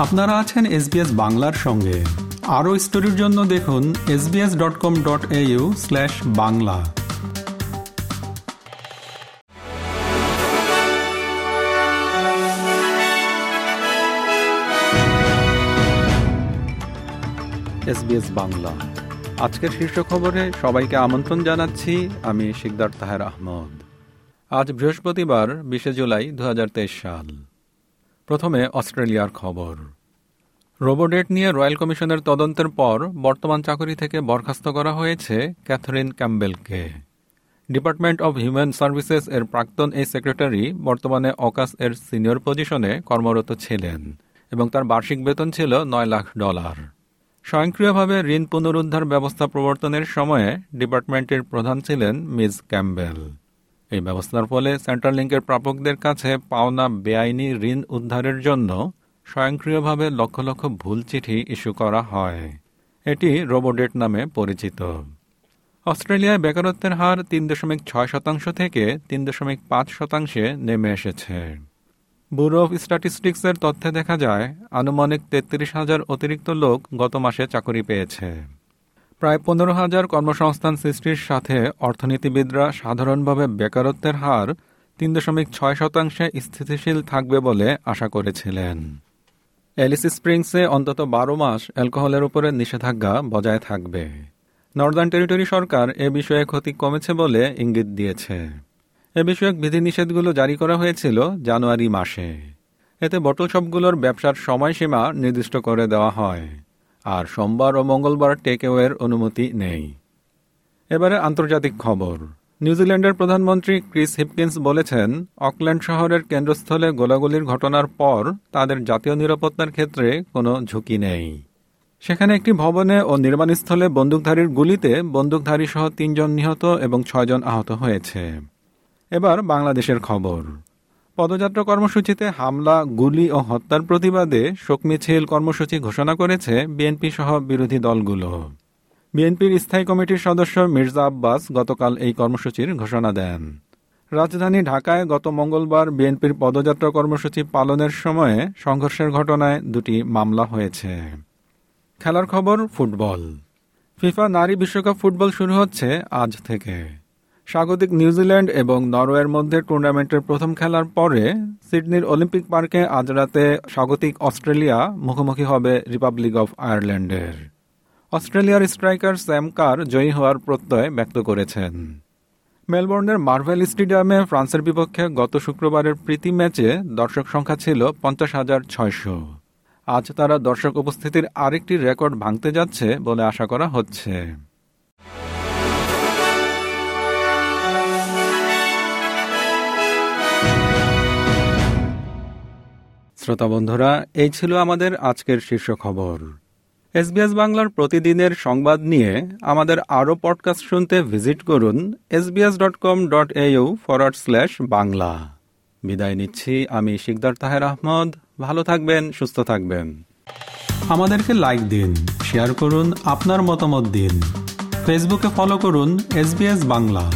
আপনারা আছেন এসবিএস বাংলার সঙ্গে। আরও স্টোরির জন্য দেখুন SBS dot com dot AU slash Bangla. SBS Bangla. আজকের শীর্ষ খবরে সবাইকে আমন্ত্রণ জানাচ্ছি, আমি শিকদার তাহের আহমদ। আজ বৃহস্পতিবার, বিশে জুলাই দু হাজার তেইশ সাল। প্রথমে অস্ট্রেলিয়ার খবর। রোবোডেট নিয়ে রয়্যাল কমিশনের তদন্তের পর বর্তমান চাকরি থেকে বরখাস্ত করা হয়েছে ক্যাথরিন ক্যাম্বেলকে ডিপার্টমেন্ট অব হিউম্যান সার্ভিসেস এর প্রাক্তন এই সেক্রেটারি বর্তমানে অকাস এর সিনিয়র পজিশনে কর্মরত ছিলেন এবং তার বার্ষিক বেতন ছিল নয় লাখ ডলার। স্বয়ংক্রিয়ভাবে ঋণ পুনরুদ্ধার ব্যবস্থা প্রবর্তনের সময়ে ডিপার্টমেন্টের প্রধান ছিলেন মিস ক্যাম্বেল এই ব্যবস্থার ফলে সেন্ট্রাল লিঙ্কের প্রাপকদের কাছে পাওনা বেআইনি ঋণ উদ্ধারের জন্য স্বয়ংক্রিয়ভাবে লক্ষ লক্ষ ভুল চিঠি ইস্যু করা হয়। এটি রোবোডেট নামে পরিচিত। অস্ট্রেলিয়ায় বেকারত্বের হার তিন দশমিক ছয় শতাংশ থেকে তিন দশমিক পাঁচ শতাংশে নেমে এসেছে। ব্যুরো অফ স্ট্যাটিস্টিক্সের তথ্যে দেখা যায়, আনুমানিক তেত্রিশ হাজার অতিরিক্ত লোক গত মাসে চাকরি পেয়েছে। প্রায় পনেরো হাজার কর্মসংস্থান সৃষ্টির সাথে অর্থনীতিবিদরা সাধারণভাবে বেকারত্বের হার তিন দশমিক ছয় শতাংশে স্থিতিশীল থাকবে বলে আশা করেছিলেন। এলিস স্প্রিংসে অন্তত বারো মাস অ্যালকোহলের উপরে নিষেধাজ্ঞা বজায় থাকবে। নর্দার্ন টেরিটরি সরকার এ বিষয়ে ক্ষতি কমেছে বলে ইঙ্গিত দিয়েছে। এ বিষয়ক বিধিনিষেধগুলো জারি করা হয়েছিল জানুয়ারি মাসে। এতে বটল শপগুলোর ব্যবসার সময়সীমা নির্দিষ্ট করে দেওয়া হয়। আর সোমবার ও মঙ্গলবার টেকওয়ের অনুমতি নেই। এবারে আন্তর্জাতিক খবর। নিউজিল্যান্ডের প্রধানমন্ত্রী ক্রিস হিপকিন্স বলেছেন, অকল্যান্ড শহরের কেন্দ্রস্থলে গোলাগুলির ঘটনার পর তাদের জাতীয় নিরাপত্তার ক্ষেত্রে কোনো ঝুঁকি নেই। সেখানে একটি ভবনে ও নির্মাণস্থলে বন্দুকধারীর গুলিতে বন্দুকধারী সহ তিনজন নিহত এবং ছয়জন আহত হয়েছে। এবার বাংলাদেশের খবর। পদযাত্রা কর্মসূচিতে হামলা, গুলি ও হত্যার প্রতিবাদে শোক মিছিল কর্মসূচি ঘোষণা করেছে বিএনপি সহ বিরোধী দলগুলো। বিএনপির স্থায়ী কমিটির সদস্য মির্জা আব্বাস গতকাল এই কর্মসূচির ঘোষণা দেন। রাজধানী ঢাকায় গত মঙ্গলবার বিএনপির পদযাত্রা কর্মসূচি পালনের সময়ে সংঘর্ষের ঘটনায় দুটি মামলা হয়েছে। খেলার খবর, ফুটবল। ফিফা নারী বিশ্বকাপ ফুটবল শুরু হচ্ছে আজ থেকে। স্বাগতিক নিউজিল্যান্ড এবং নরওয়ের মধ্যে টুর্নামেন্টের প্রথম খেলার পরে সিডনির অলিম্পিক পার্কে আজ রাতে স্বাগতিক অস্ট্রেলিয়া মুখোমুখি হবে রিপাবলিক অফ আয়ারল্যান্ডের। অস্ট্রেলিয়ার স্ট্রাইকার স্যাম কার জয়ী হওয়ার প্রত্যয় ব্যক্ত করেছেন। মেলবোর্নের মার্ভেল স্টেডিয়ামে ফ্রান্সের বিপক্ষে গত শুক্রবারের প্রীতি ম্যাচে দর্শক সংখ্যা ছিল পঞ্চাশ হাজার ছয়শো। আজ তারা দর্শক উপস্থিতির আরেকটি রেকর্ড ভাঙতে যাচ্ছে বলে আশা করা হচ্ছে। শ্রোতা বন্ধুরা, এই ছিল আমাদের আজকের শীর্ষ খবর। এসবিএস বাংলার প্রতিদিনের সংবাদ নিয়ে আমাদের আরও পডকাস্ট শুনতে ভিজিট করুন SBS dot com dot AU forward slash Bangla. বিদায় নিচ্ছি, আমি শিকদার তাহের আহমদ। ভালো থাকবেন, সুস্থ থাকবেন। আমাদেরকে লাইক দিন শেয়ার করুন, আপনার মতামত দিন। ফেসবুকে ফলো করুন এস বাংলা।